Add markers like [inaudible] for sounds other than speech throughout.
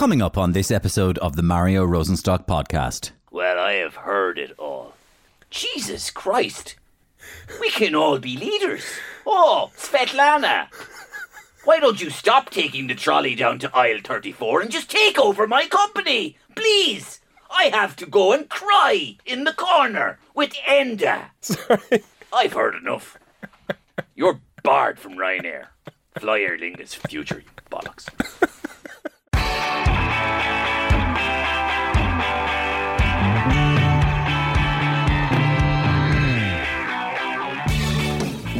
Coming up on this episode of the Mario Rosenstock podcast. Well, I have heard it all. Jesus Christ! We can all be leaders. Oh, Svetlana! Why don't you stop taking the trolley down to aisle 34 and just take over my company? Please! I have to go and cry in the corner with Enda. Sorry. I've heard enough. You're barred from Ryanair. Fly Aer Lingus future, you bollocks.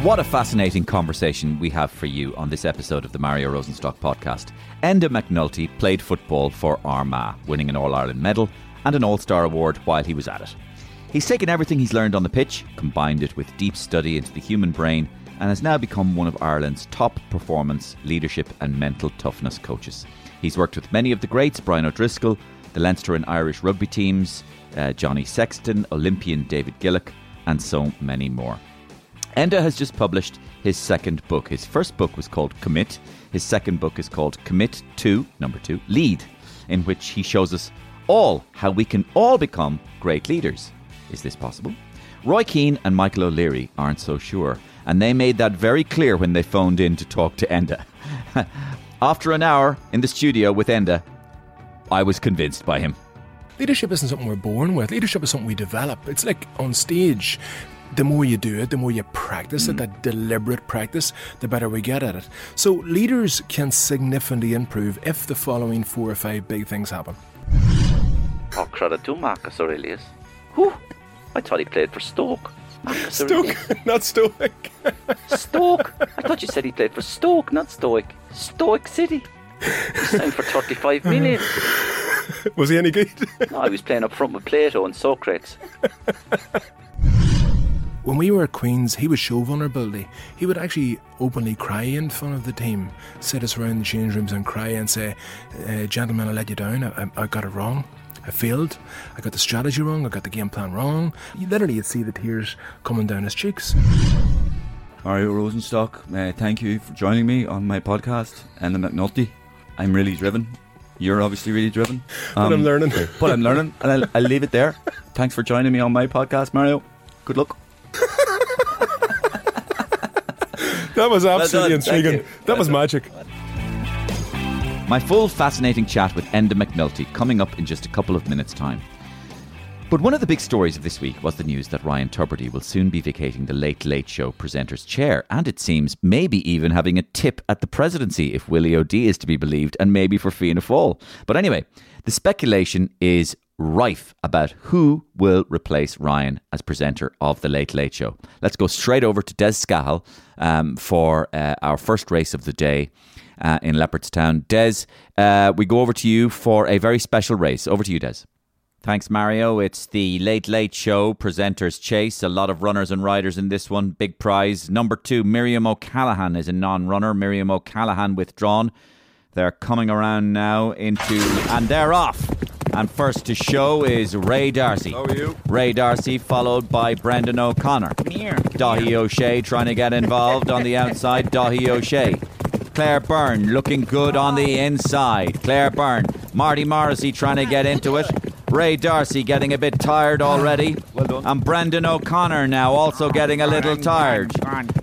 What a fascinating conversation we have for you on this episode of the Mario Rosenstock podcast. Enda McNulty played football for Armagh, winning an All Ireland medal and an All Star award while he was at it. He's taken everything he's learned on the pitch, combined it with deep study into the human brain, and has now become one of Ireland's top performance, leadership, and mental toughness coaches. He's worked with many of the greats Brian O'Driscoll, the Leinster and Irish rugby teams, uh, Johnny Sexton, Olympian David Gillick, and so many more. Enda has just published his second book. His first book was called Commit. His second book is called Commit to, number two, Lead, in which he shows us all how we can all become great leaders. Is this possible? Roy Keane and Michael O'Leary aren't so sure, and they made that very clear when they phoned in to talk to Enda. [laughs] After an hour in the studio with Enda, I was convinced by him. Leadership isn't something we're born with. Leadership is something we develop. It's like on stage the more you do it, the more you practice it, mm. that deliberate practice, the better we get at it. So leaders can significantly improve if the following four or five big things happen. Oh, credit to Marcus Aurelius. Whew, I thought he played for Stoke. Marcus Stoke, Aurelius. [laughs] not Stoic. Stoke? I thought you said he played for Stoke, not Stoic. Stoic City. He signed for 35 million. [laughs] Was he any good? No, I was playing up front with Plato and Socrates. [laughs] When we were at Queen's, he would show vulnerability. He would actually openly cry in front of the team, sit us around the change rooms and cry and say, uh, Gentlemen, I let you down. I, I, I got it wrong. I failed. I got the strategy wrong. I got the game plan wrong. You literally you'd see the tears coming down his cheeks. Mario Rosenstock, uh, thank you for joining me on my podcast. And the McNulty, I'm really driven. You're obviously really driven. But I'm learning. But I'm learning, and I'll, I'll leave it there. [laughs] Thanks for joining me on my podcast, Mario. Good luck. That was absolutely done, intriguing. you. That was magic. My full fascinating chat with Enda McNulty coming up in just a couple of minutes' time. But one of the big stories of this week was the news that Ryan Tubridy will soon be vacating the Late Late Show presenter's chair, and it seems maybe even having a tip at the presidency if Willie O'Dea is to be believed, and maybe for Fianna Fáil. But anyway, the speculation is rife about who will replace Ryan as presenter of the Late Late Show. Let's go straight over to Des Scahill um, for uh, our first race of the day. Uh, in Leopardstown. Des, uh, we go over to you for a very special race. Over to you, Des. Thanks, Mario. It's the Late Late Show presenters chase. A lot of runners and riders in this one. Big prize. Number two, Miriam O'Callaghan is a non runner. Miriam O'Callaghan withdrawn. They're coming around now into, and they're off. And first to show is Ray D'Arcy. How are you? Ray D'Arcy, followed by Brendan O'Connor. Here. Dáithí Ó Sé trying to get involved on the outside. Dáithí Ó Sé. Claire Byrne looking good on the inside. Claire Byrne. Marty Morrissey trying to get into it. Ray D'Arcy getting a bit tired already. Well done. And Brendan O'Connor now also getting a little tired.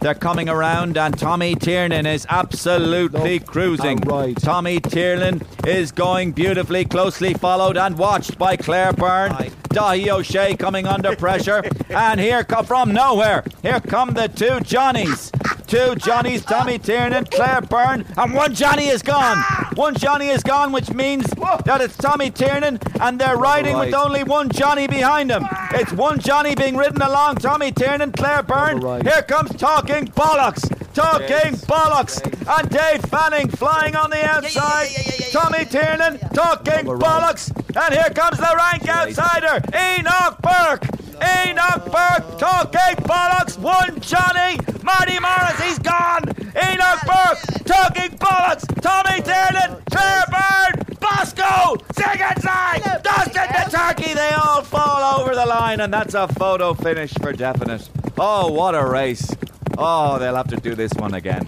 They're coming around and Tommy Tiernan is absolutely cruising. Tommy Tiernan is going beautifully closely followed and watched by Claire Byrne. Dáithí Ó Sé coming under pressure. [laughs] and here come from nowhere. Here come the two Johnnies. Two Johnnies, Tommy Tiernan, Claire Byrne, and one Johnny is gone. One Johnny is gone, which means that it's Tommy Tiernan, and they're riding with only one Johnny behind them. It's one Johnny being ridden along. Tommy Tiernan, Claire Byrne. Here comes Talking Bollocks. Talking Bollocks. And Dave Fanning flying on the outside. Tommy Tiernan, Talking Bollocks. And here comes the rank outsider, Enoch Burke. Enoch Burke, talking bollocks, one Johnny, Marty Morris, he's gone. Enoch Burke, talking bollocks, Tommy Tiernan, Claire Byrne, Bosco, Sigurdsson, Dustin the Turkey, they all fall over the line, and that's a photo finish for definite. Oh, what a race. Oh, they'll have to do this one again.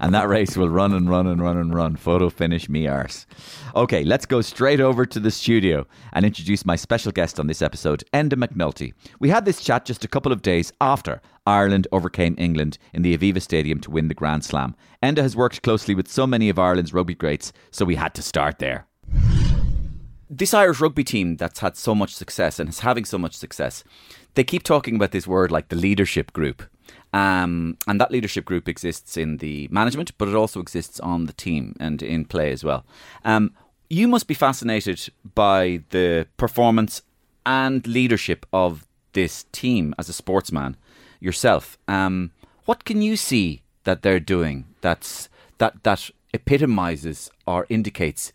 And that race will run and run and run and run. Photo finish me arse. Okay, let's go straight over to the studio and introduce my special guest on this episode, Enda McNulty. We had this chat just a couple of days after Ireland overcame England in the Aviva Stadium to win the Grand Slam. Enda has worked closely with so many of Ireland's rugby greats, so we had to start there. This Irish rugby team that's had so much success and is having so much success, they keep talking about this word like the leadership group. Um, and that leadership group exists in the management, but it also exists on the team and in play as well. Um, you must be fascinated by the performance and leadership of this team as a sportsman yourself. Um, what can you see that they're doing that's that that epitomizes or indicates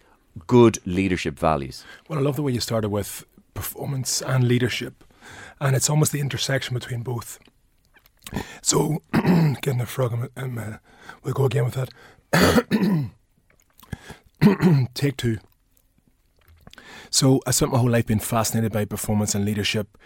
good leadership values? Well, I love the way you started with performance and leadership, and it's almost the intersection between both. So, [clears throat] getting the frog, um, uh, we'll go again with that. [coughs] Take two. So, I spent my whole life being fascinated by performance and leadership,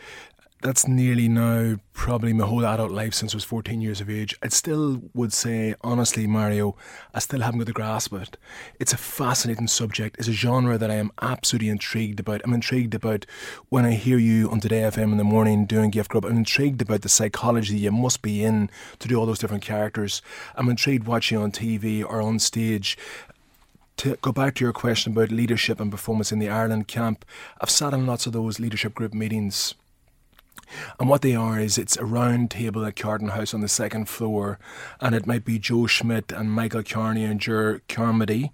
that's nearly now probably my whole adult life since I was 14 years of age. I still would say, honestly, Mario, I still haven't got the grasp of it. It's a fascinating subject. It's a genre that I am absolutely intrigued about. I'm intrigued about when I hear you on Today FM in the morning doing Gift Grub. I'm intrigued about the psychology you must be in to do all those different characters. I'm intrigued watching on TV or on stage to go back to your question about leadership and performance in the Ireland camp, I've sat in lots of those leadership group meetings and what they are is it's a round table at Carton House on the second floor, and it might be Joe Schmidt and Michael Carney and Ger Carmody.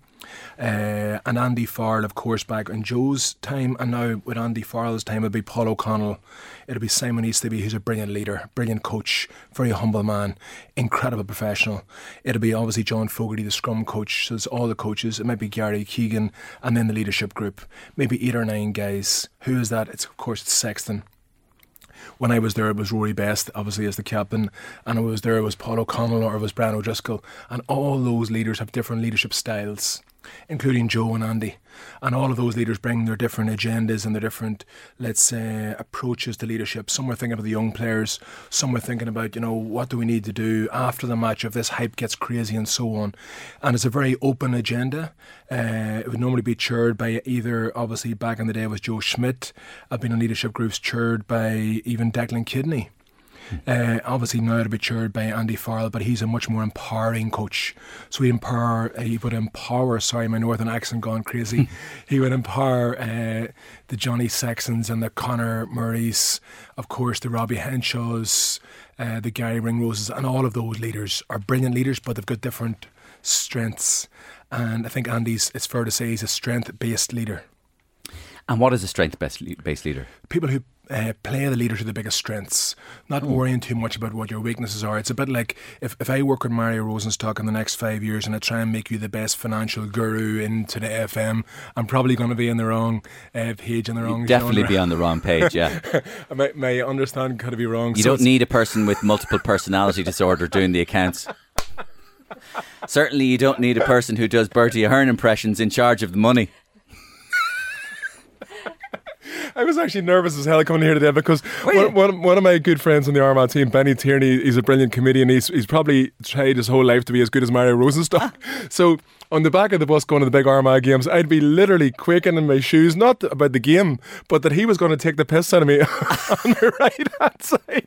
Uh, and Andy Farrell, of course, back in Joe's time, and now with Andy Farrell's time, it'll be Paul O'Connell, it'll be Simon Easterby, who's a brilliant leader, brilliant coach, very humble man, incredible professional. It'll be obviously John Fogarty, the scrum coach, so it's all the coaches. It might be Gary Keegan, and then the leadership group, maybe eight or nine guys. Who is that? It's of course it's Sexton when I was there, it was Rory Best, obviously, as the captain, and I was there, it was Paul O'Connell or it was Brian O'Driscoll, and all those leaders have different leadership styles including Joe and Andy. And all of those leaders bring their different agendas and their different, let's say, approaches to leadership. Some were thinking about the young players, some were thinking about, you know, what do we need to do after the match if this hype gets crazy and so on. And it's a very open agenda. Uh, it would normally be chaired by either, obviously, back in the day it was Joe Schmidt. I've been in leadership groups chaired by even Declan Kidney. Uh, obviously now to be chaired by Andy Farrell, but he's a much more empowering coach. So he empower, uh, he would empower. Sorry, my northern accent gone crazy. he would empower uh, the Johnny Sextons and the Conor Murrays, of course, the Robbie Henshaws, uh, the Garry Ringroses, and all of those leaders are brilliant leaders, but they've got different strengths. And I think Andy's, it's fair to say, he's a strength based leader. And what is a strength based leader? People who uh, play the leader to the biggest strengths, not mm. worrying too much about what your weaknesses are. It's a bit like if, if I work with Mario Rosenstock in the next five years and I try and make you the best financial guru into the FM, I'm probably going to be in the wrong uh, page in the wrong. You'd definitely genre. be on the wrong page. Yeah, [laughs] my, my understanding could be wrong. You so don't need a person with multiple personality disorder doing the accounts. [laughs] Certainly, you don't need a person who does Bertie Ahern impressions in charge of the money. [laughs] I was actually nervous as hell coming here today because one, one, one, of my good friends on the Armagh team, Benny Tierney, he's a brilliant comedian. He's, he's probably tried his whole life to be as good as Mario Rosenstock. Ah. [laughs] So on the back of the bus going to the big Armagh games, I'd be literally quaking in my shoes, not about the game, but that he was going to take the piss out of me [laughs] on the right hand [laughs] side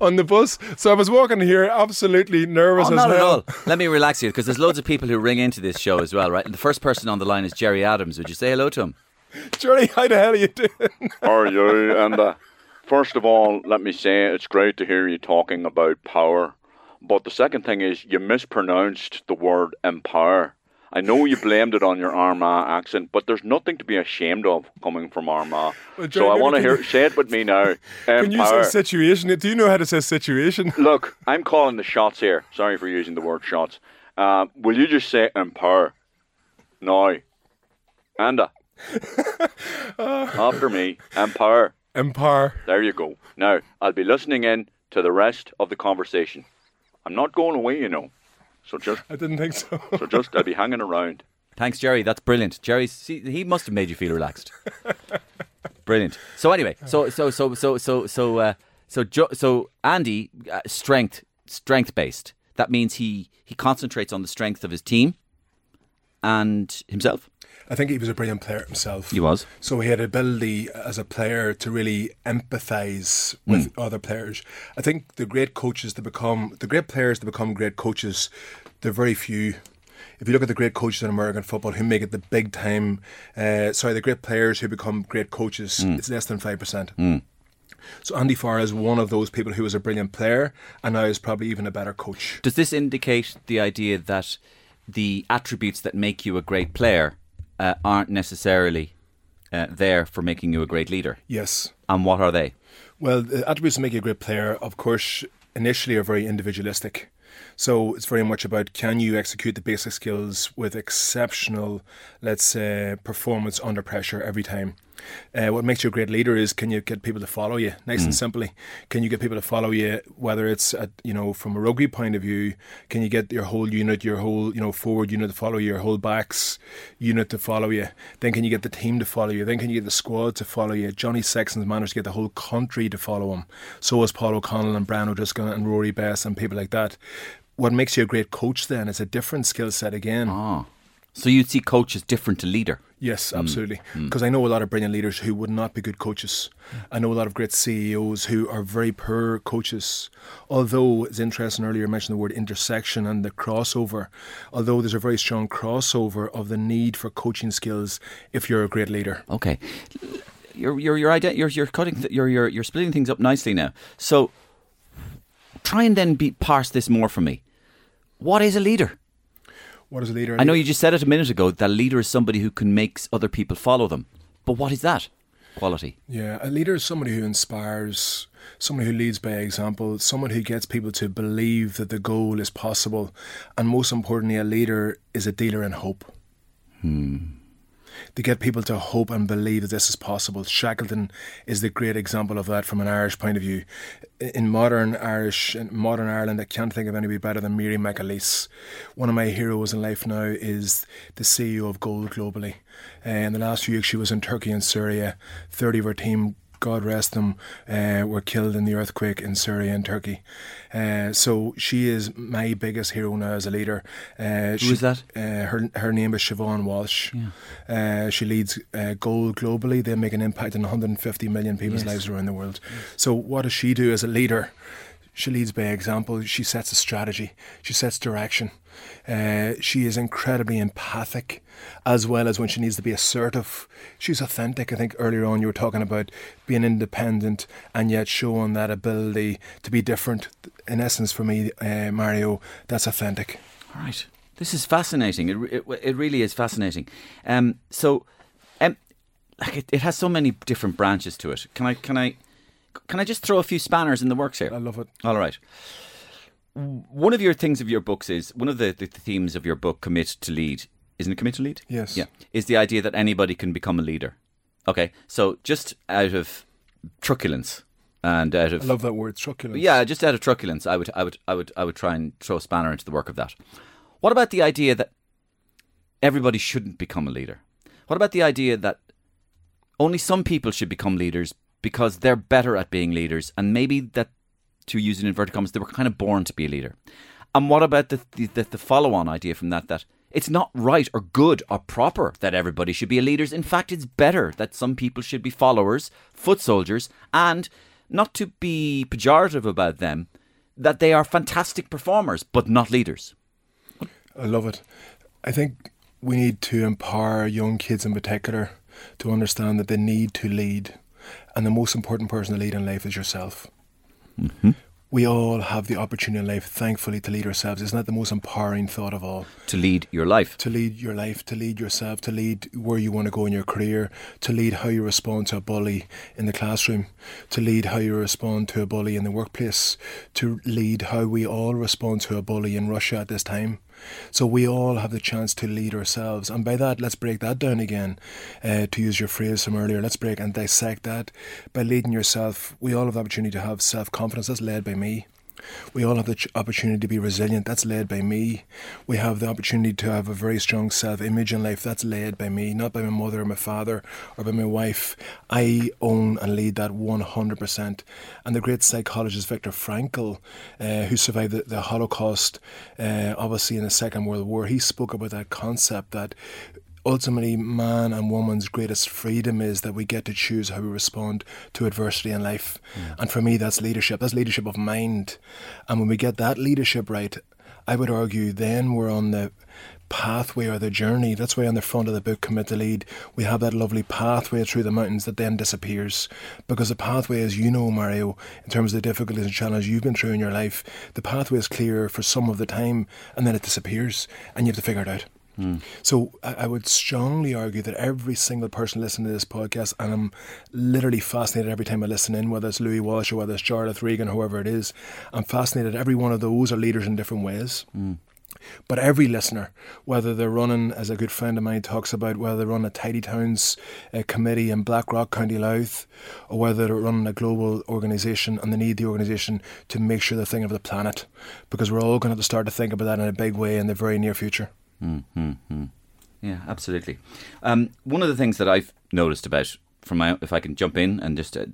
on the bus. So I was walking here absolutely nervous oh, as not hell. At all. Let me relax you because there's loads of people who ring into this show as well, right? And the first person on the line is Gerry Adams. Would you say hello to him? Johnny, how the hell are you doing? How are you? And uh, first of all, let me say it's great to hear you talking about power. But the second thing is you mispronounced the word empire. I know you blamed it on your Armagh accent, but there's nothing to be ashamed of coming from Armagh. Well, so I want to hear say it with me now. Can you say situation? Do you know how to say situation? [laughs] Look, I'm calling the shots here. Sorry for using the word shots. Uh, will you just say empire? Now. Anda. [laughs] After me, Empire. Empire. There you go. Now, I'll be listening in to the rest of the conversation. I'm not going away, you know. So just. I didn't think so. so just, I'll be hanging around. Thanks, Gerry. That's brilliant. Gerry, see, he must have made you feel relaxed. brilliant. So anyway, so so so so so so uh, so jo- so Andy, uh, strength strength based. that means he he concentrates on the strength of his team and himself. I think he was a brilliant player himself. He was. So he had the ability as a player to really empathise with mm. other players. I think the great coaches to become the great players to become great coaches, they're very few. If you look at the great coaches in American football who make it the big time, uh, sorry, the great players who become great coaches, mm. it's less than five percent. Mm. So Andy Farr is one of those people who was a brilliant player and now is probably even a better coach. Does this indicate the idea that the attributes that make you a great player uh, aren't necessarily uh, there for making you a great leader? Yes. And what are they? Well, the attributes that make you a great player, of course, initially are very individualistic. So it's very much about can you execute the basic skills with exceptional, let's say, performance under pressure every time. Uh, what makes you a great leader is can you get people to follow you, nice and simply. Can you get people to follow you, whether it's at, you know from a rugby point of view, can you get your whole unit, your whole you know forward unit to follow you, your whole backs unit to follow you. Then can you get the team to follow you? Then can you get the squad to follow you? Johnny Sexton's managed to get the whole country to follow him. So has Paul O'Connell and Brian O'Driscoll and Rory Best and people like that. What makes you a great coach then is a different skill set again. Ah. So you'd see coaches different to leader. Yes, hmm. absolutely. Hmm. Because I know a lot of brilliant leaders who would not be good coaches. I know a lot of great CEOs who are very poor coaches. Although it's interesting earlier you mentioned the word intersection and the crossover. Although there's a very strong crossover of the need for coaching skills if you're a great leader. Okay, you're you're you're ident- you're, you're cutting th- you're you're you're splitting things up nicely now. So try and then be parse this more for me. What is a leader? What is a leader? I know you just said it a minute ago that a leader is somebody who can make other people follow them. But what is that quality? Yeah, a leader is somebody who inspires, somebody who leads by example, someone who gets people to believe that the goal is possible. And most importantly, a leader is a dealer in hope. Hmm. To get people to hope and believe that this is possible. Shackleton is the great example of that from an Irish point of view. In modern Irish, in modern Ireland, I can't think of anybody better than Mary McAleese. One of my heroes in life now is the CEO of GOAL globally. Uh, in the last few weeks, she was in Turkey and Syria. 30 of her team God rest them, uh, were killed in the earthquake in Syria and Turkey. Uh, so she is my biggest hero now as a leader. Uh, Who is that? Uh, her her name is Siobhan Walsh. Uh, she leads uh, GOAL globally. They make an impact on 150 million people's lives around the world. So what does she do as a leader? She leads by example. She sets a strategy. She sets direction. Uh, she is incredibly empathic, as well as when she needs to be assertive. She's authentic. I think earlier on you were talking about being independent and yet showing that ability to be different. In essence, for me, uh, Mario, that's authentic. All right. This is fascinating. It, it, it really is fascinating. Um, so, um, like it, it has so many different branches to it. Can I can I can I just throw a few spanners in the works here? I love it. All right. One of your things of your books is one of the, the themes of your book, Commit to Lead. Isn't it Commit to Lead? Yes. Yeah. Is the idea that anybody can become a leader. Okay. So just out of truculence and out of I love that word, truculence. yeah, just out of truculence, I would, I would, I would, I would try and throw a spanner into the work of that. What about the idea that everybody shouldn't become a leader? What about the idea that only some people should become leaders because they're better at being leaders, and maybe that, to use in inverted commas, they were kind of born to be a leader? And what about the the, the, the follow-on idea from that that it's not right or good or proper that everybody should be a leaders. In fact, it's better that some people should be followers, foot soldiers, and not to be pejorative about them, that they are fantastic performers but not leaders. I love it. I think we need to empower young kids in particular to understand that they need to lead. And the most important person to lead in life is yourself. Mm-hmm. We all have the opportunity in life, thankfully, to lead ourselves. Isn't that the most empowering thought of all? To lead your life. To lead your life, to lead yourself, to lead where you want to go in your career, to lead how you respond to a bully in the classroom, to lead how you respond to a bully in the workplace, to lead how we all respond to a bully in Russia at this time. So we all have the chance to lead ourselves, and by that, let's break that down again. Uh, to use your phrase from earlier, let's break and dissect that. By leading yourself, we all have the opportunity to have self confidence. That's led by me. We all have the opportunity to be resilient. That's led by me. We have the opportunity to have a very strong self image in life. That's led by me, not by my mother or my father or by my wife. I own and lead that 100%. And the great psychologist Viktor Frankl, uh, who survived the, the Holocaust, uh, obviously in the Second World War, he spoke about that concept that ultimately man and woman's greatest freedom is that we get to choose how we respond to adversity in life. Mm. And for me, that's leadership. That's leadership of mind. And when we get that leadership right, I would argue then we're on the pathway or the journey. That's why on the front of the book, Commit to Lead, we have that lovely pathway through the mountains that then disappears. Because the pathway, as you know, Mario, in terms of the difficulties and challenges you've been through in your life, the pathway is clear for some of the time and then it disappears and you have to figure it out. So I I would strongly argue that every single person listening to this podcast, and I'm literally fascinated every time I listen in, whether it's Louis Walsh or whether it's Jarlath Regan, whoever it is, I'm fascinated. Every one of those are leaders in different ways. But every listener, whether they're running, as a good friend of mine talks about, whether they're run a Tidy Towns uh, committee in Blackrock, County Louth, or whether they're running a global organisation and they need the organisation to make sure they're thinking of the planet, because we're all going to have to start to think about that in a big way in the very near future. Yeah, absolutely. Um, one of the things that I've noticed about, from my, if I can jump in and just uh,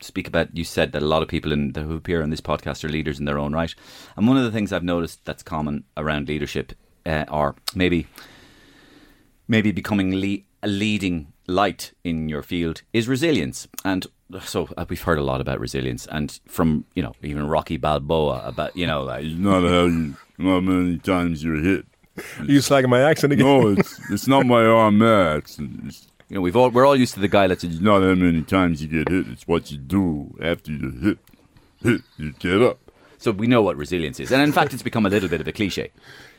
speak about, you said that a lot of people in who appear on this podcast are leaders in their own right, and one of the things I've noticed that's common around leadership, uh, or maybe, maybe becoming le- a leading light in your field, is resilience. And so uh, we've heard a lot about resilience, and from you know even Rocky Balboa about you know like, not how many times you're hit. Are [laughs] you slagging my accent again? No, it's it's not my arm there. It's, it's you know we've all we're all used to the guy that's not how many times you get hit. It's what you do after you hit. Hit, you get up. So we know what resilience is, and in fact, it's become a little bit of a cliche.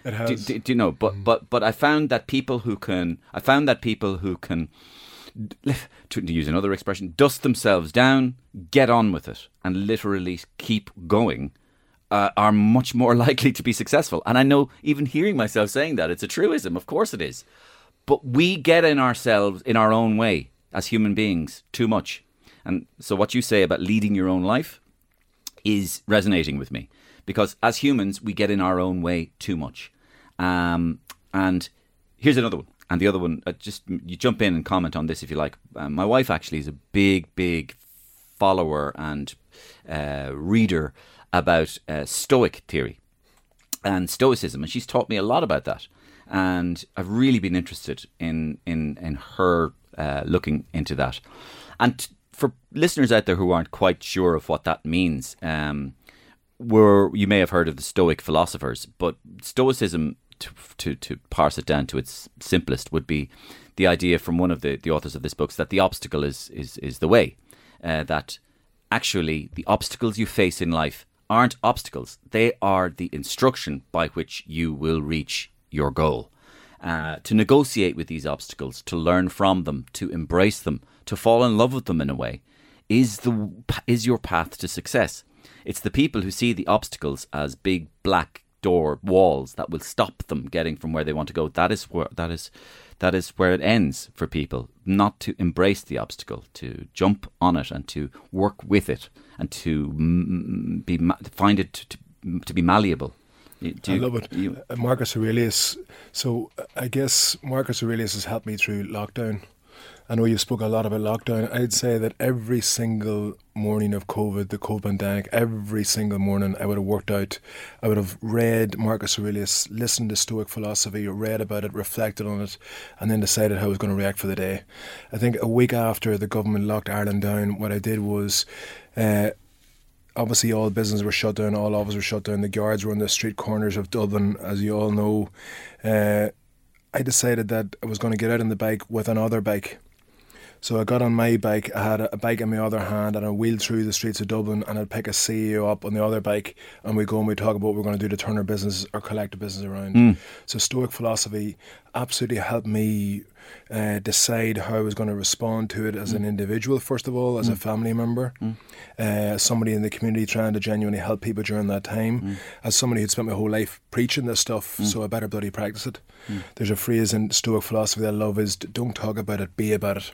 It Do, has. do, do you know? But mm. but but I found that people who can, I found that people who can, to, to use another expression, dust themselves down, get on with it, and literally keep going, uh, are much more [laughs] likely to be successful. And I know, even hearing myself saying that, it's a truism. Of course, it is. But we get in ourselves in our own way as human beings too much. And so, what you say about leading your own life is resonating with me because as humans we get in our own way too much um, and here's another one and the other one uh, just you jump in and comment on this if you like um, my wife actually is a big big follower and uh, reader about uh, stoic theory and stoicism and she's taught me a lot about that and I've really been interested in in in her uh, looking into that and t- for listeners out there who aren't quite sure of what that means um, were you may have heard of the Stoic philosophers, but Stoicism, to, to to parse it down to its simplest, would be the idea from one of the, the authors of this book that the obstacle is is is the way. Uh, that actually the obstacles you face in life aren't obstacles; they are the instruction by which you will reach your goal. Uh, to negotiate with these obstacles, to learn from them, to embrace them, to fall in love with them in a way, is the is your path to success. It's the people who see the obstacles as big black door walls that will stop them getting from where they want to go. That is where that is that is where it ends for people. Not to embrace the obstacle, to jump on it and to work with it and to be ma- find it to, to, to be malleable. You- I you- love it. you- Uh, Marcus Aurelius. So uh, I guess Marcus Aurelius has helped me through lockdown. I know you've spoken a lot about lockdown. I'd say that every single morning of COVID, the COVID pandemic, every single morning I would have worked out. I would have read Marcus Aurelius, listened to Stoic philosophy, read about it, reflected on it, and then decided how I was going to react for the day. I think a week after the government locked Ireland down, what I did was. Uh, obviously all businesses were shut down, all offices were shut down, the guards were on the street corners of Dublin, as you all know. Uh, I decided that I was going to get out on the bike with another bike. So I got on my bike, I had a bike in my other hand, and I wheeled through the streets of Dublin, and I'd pick a CEO up on the other bike, and we go and we talk about what we're going to do to turn our business or collect a business around. Hmm. So Stoic philosophy absolutely helped me uh, decide how I was going to respond to it as an hmm. individual, first of all, as a hmm. family member, uh, as somebody in the community trying to genuinely help people during that time, as somebody who'd spent my whole life preaching this stuff, so I better bloody practice it. There's a phrase in Stoic philosophy that I love is don't talk about it, be about it.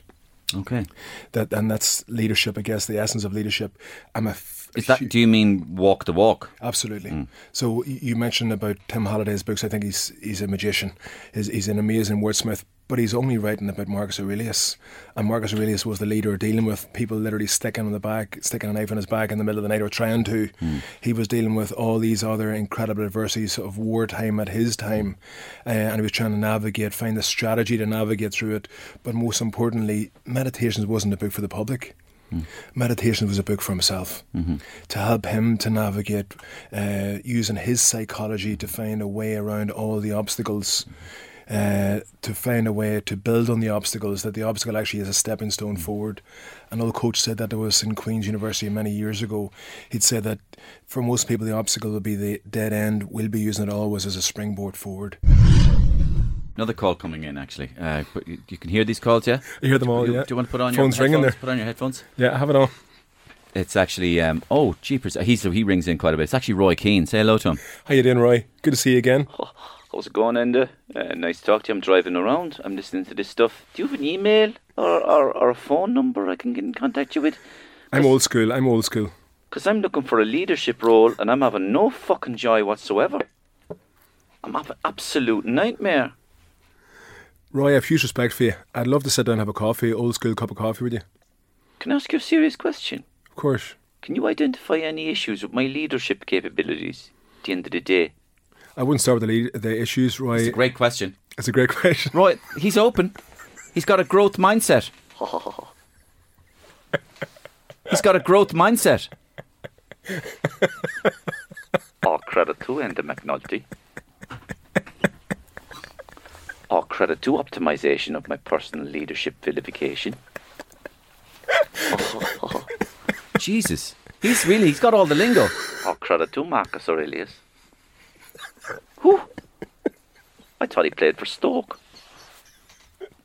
Okay. That and that's leadership. I guess the essence of leadership. I'm a. F- Is that? Do you mean walk the walk? Absolutely. Mm. So you mentioned about Tim Holiday's books. I think he's he's a magician. He's, he's an amazing wordsmith, but he's only writing about Marcus Aurelius. And Marcus Aurelius was the leader dealing with people literally sticking on the back, sticking a knife in his back in the middle of the night or trying to. He was dealing with all these other incredible adversities of wartime at his time, uh, and he was trying to navigate, find the strategy to navigate through it. But most importantly, Meditations wasn't a book for the public. Meditation was a book for himself to help him to navigate uh, using his psychology to find a way around all the obstacles. Uh, to find a way to build on the obstacles, that the obstacle actually is a stepping stone forward. An old coach said that there was in Queen's University many years ago. He'd said that for most people, the obstacle will be the dead end. We'll be using it always as a springboard forward. Another call coming in, actually. Uh, but you, you can hear these calls, yeah? You hear them all, You- yeah? Do you want to put on Phone's your ringing headphones? there. Put on your headphones. Yeah, I have it on. It's actually um, oh, jeepers. He's he rings in quite a bit. It's actually Roy Keane. Say hello to him. How you doing, Roy? Good to see you again. [laughs] How's it going, Enda? Uh, nice to talk to you. I'm driving around. I'm listening to this stuff. Do you have an email or, or, or a phone number I can get in contact you with? I'm old school. I'm old school. Because I'm looking for a leadership role and I'm having no fucking joy whatsoever. I'm having absolute nightmare. Roy, I have huge respect for you. I'd love to sit down and have a coffee, old school cup of coffee with you. Can I ask you a serious question? Of course. Can you identify any issues with my leadership capabilities at the end of the day? I wouldn't start with the, lead, the issues, Roy. It's a great question. It's a great question. Roy, he's open. He's got a growth mindset. he's got a growth mindset. All credit to Enda McNulty. All credit to optimization of my personal leadership vilification. Jesus, he's really he's got all the lingo. All credit to Marcus Aurelius. Whew. I thought he played for Stoke.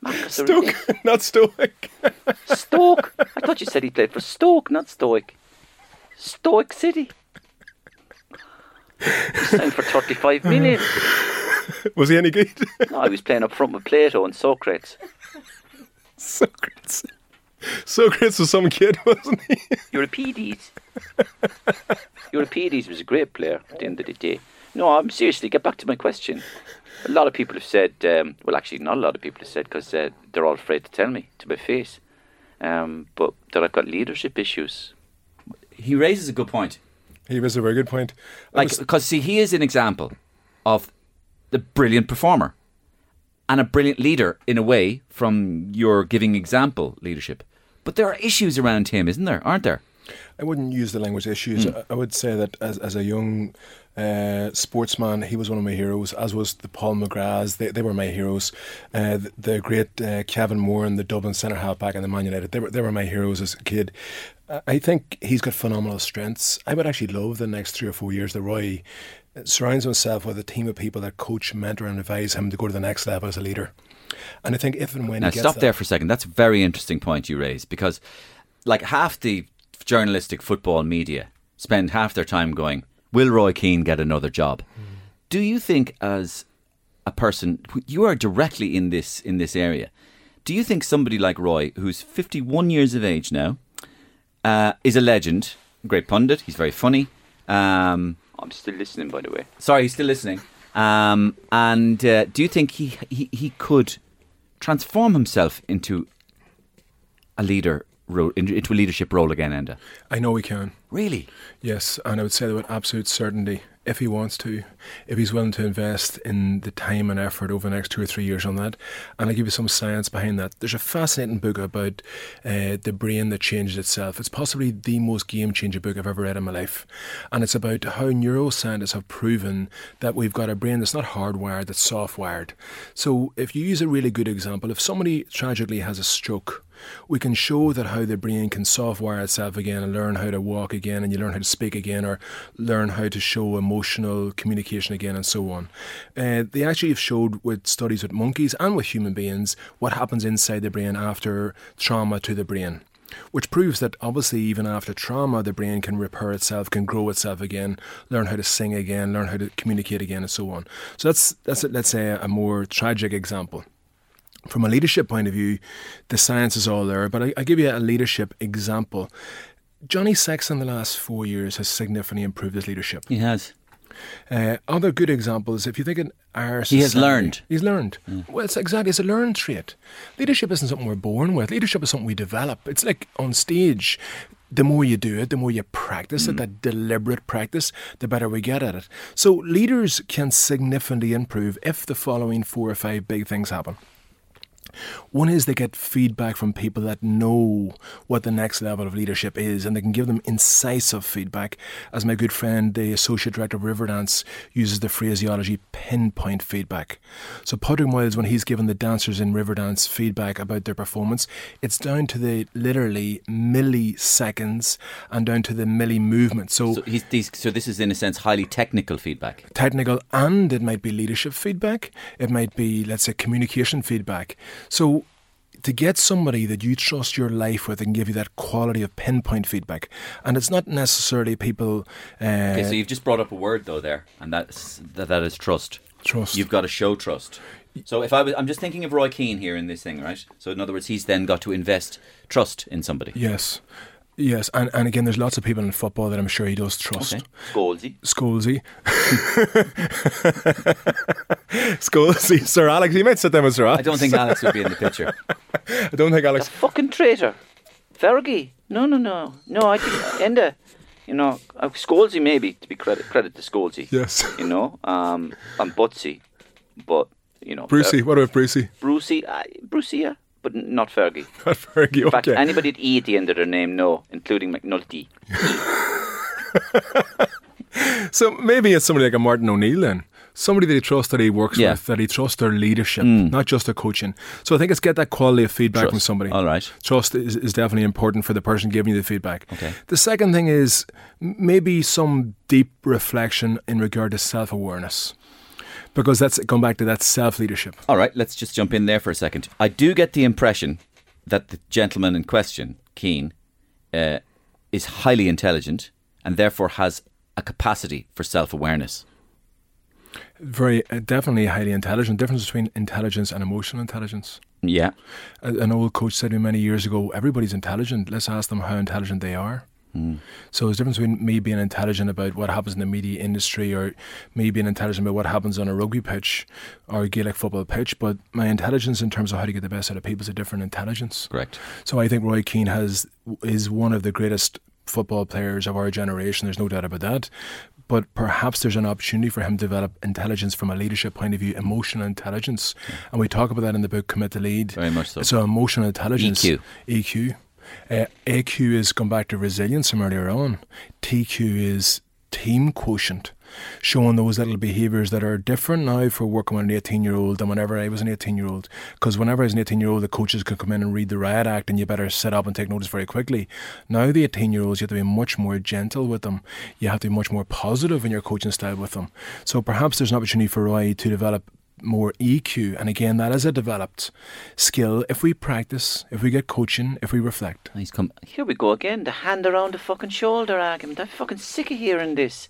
Marcus. Stoic, [laughs] not stoic. Stoke. I thought you said he played for Stoke, not Stoic. Stoic City. He signed for 35 million. Was he any good? No, I was playing up front with Plato and Socrates. Socrates. Socrates was some kid, [laughs] wasn't he? Euripides. Euripides was a great player at the end of the day. No, I'm seriously, get back to my question. A lot of people have said, um, well, actually, not a lot of people have said because uh, they're all afraid to tell me to my face, um, but that I've got leadership issues. He raises a good point. He raises a very good point. I Like was- because see, he is an example of the brilliant performer and a brilliant leader in a way from your giving example leadership. But there are issues around him, isn't there? Aren't there? I wouldn't use the language issues. I, I would say that as, as a young uh, sportsman, he was one of my heroes, as was the Paul McGraths. They, they were my heroes. Uh, the, the great uh, Kevin Moran the Dublin centre halfback and the Man United, they were, they were my heroes as a kid. I- think he's got phenomenal strengths. I would actually love the next three or four years that Roy surrounds himself with a team of people that coach, mentor, and advise him to go to the next level as a leader. And I think if and when Now he gets stop there for a second. That's a very interesting point you raise because, like half the journalistic football media spend half their time going, "Will Roy Keane get another job?" Do you think, as a person, you are directly in this in this area? Do you think somebody like Roy, who's fifty-one years of age now, uh, is a legend, great pundit? He's very funny. Um, I'm still listening, by the way. sorry, he's still listening. Um, and uh, do you think he, he he could transform himself into a leader ro- into into a leadership role again, Enda? I know he can. Really? Yes, and I would say that with absolute certainty, if he wants to, if he's willing to invest in the time and effort over the next two or three years on that, and I'll give you some science behind that. There's a fascinating book about uh, the brain that changes itself. It's possibly the most game changing book I've ever read in my life, and it's about how neuroscientists have proven that we've got a brain that's not hardwired, that's softwired. So if you use a really good example, if somebody tragically has a stroke, we can show that how the brain can softwire itself again and learn how to walk again and you learn how to speak again or learn how to show emotional communication again and so on. Uh, they actually have showed with studies with monkeys and with human beings what happens inside the brain after trauma to the brain. Which proves that obviously, even after trauma, the brain can repair itself, can grow itself again, learn how to sing again, learn how to communicate again, and so on. So that's that's let's say a more tragic example. from a leadership point of view, the science is all there. But I, I give you a leadership example. Johnny Sexton in the last four years has significantly improved his leadership. He has. Uh, other good examples, if you think in our society, He has learned. He's learned. Well, it's exactly, it's a learned trait. Leadership isn't something we're born with. Leadership is something we develop. It's like on stage. The more you do it, the more you practice it, that deliberate practice, the better we get at it. So leaders can significantly improve if the following four or five big things happen. One is they get feedback from people that know what the next level of leadership is and they can give them incisive feedback. As my good friend, the Associate Director of Riverdance, uses the phraseology pinpoint feedback. So, Padraic Moyles, when he's given the dancers in Riverdance feedback about their performance, it's down to the literally milliseconds and down to the milli movement. So, So these. So this is in a sense highly technical feedback. technical and it might be leadership feedback. It might be, let's say, communication feedback. So to get somebody that you trust your life with and give you that quality of pinpoint feedback, and it's not necessarily people uh, Okay, so you've just brought up a word though there, and that's that, that is trust. trust. You've got to show trust. So if I was, I'm just thinking of Roy Keane here in this thing, right? So in other words, he's then got to invest trust in somebody. yes. Yes, and, and again, there's lots of people in football that I'm sure he does trust. Okay. Scholesy. Scholesy. [laughs] Sir Alex, He might sit down with Sir Alex. I don't think Alex would be in the picture. [laughs] I don't think Alex. Fucking traitor. Fergie. No, no, no. No, I think Enda. You know, uh, maybe, to be credit credit to Scholesy. Yes. You know, um, and Butsy. But, you know. Brucey. Fer- What about Brucey? Brucey. Uh, Brucey, yeah. But not Fergie. [laughs] Not Fergie, In fact, anybody at E at the end of their name, no, including McNulty. [laughs] So maybe it's somebody like a Martin O'Neill then. Somebody that he trusts that he works Yeah. with, that he trusts their leadership, hmm. not just their coaching. So I think it's get that quality of feedback from somebody. All right. Trust is, is definitely important for the person giving you the feedback. Okay. The second thing is maybe some deep reflection in regard to self awareness. Because that's going back to that self leadership. All right, let's just jump in there for a second. I do get the impression that the gentleman in question, Keane, uh, is highly intelligent and therefore has a capacity for self awareness. Very, uh, definitely highly intelligent. Difference between intelligence and emotional intelligence. Yeah. An old coach said to me many years ago, everybody's intelligent. Let's ask them how intelligent they are. So there's a difference between me being intelligent about what happens in the media industry or me being intelligent about what happens on a rugby pitch or a Gaelic football pitch, but my intelligence in terms of how to get the best out of people is a different intelligence. Correct. So I think Roy Keane has is one of the greatest football players of our generation. There's no doubt about that. But perhaps there's an opportunity for him to develop intelligence from a leadership point of view, emotional intelligence, and we talk about that in the book Commit to Lead. Very much so. So emotional intelligence, EQ. EQ. Uh, AQ is going back to resilience from earlier on. TQ is team quotient, showing those little behaviours that are different now for working with an 18 year old than whenever I was an 18 year old. Because whenever I was an 18 year old, the coaches could come in and read the riot act and you better sit up and take notice very quickly. Now, the 18 year olds, you have to be much more gentle with them. You have to be much more positive in your coaching style with them. So perhaps there's an opportunity for Roy to develop more EQ. And again, that is a developed skill if we practice, if we get coaching, if we reflect. He's come. Here we go again, the hand around the fucking shoulder argument. I'm fucking sick of hearing this.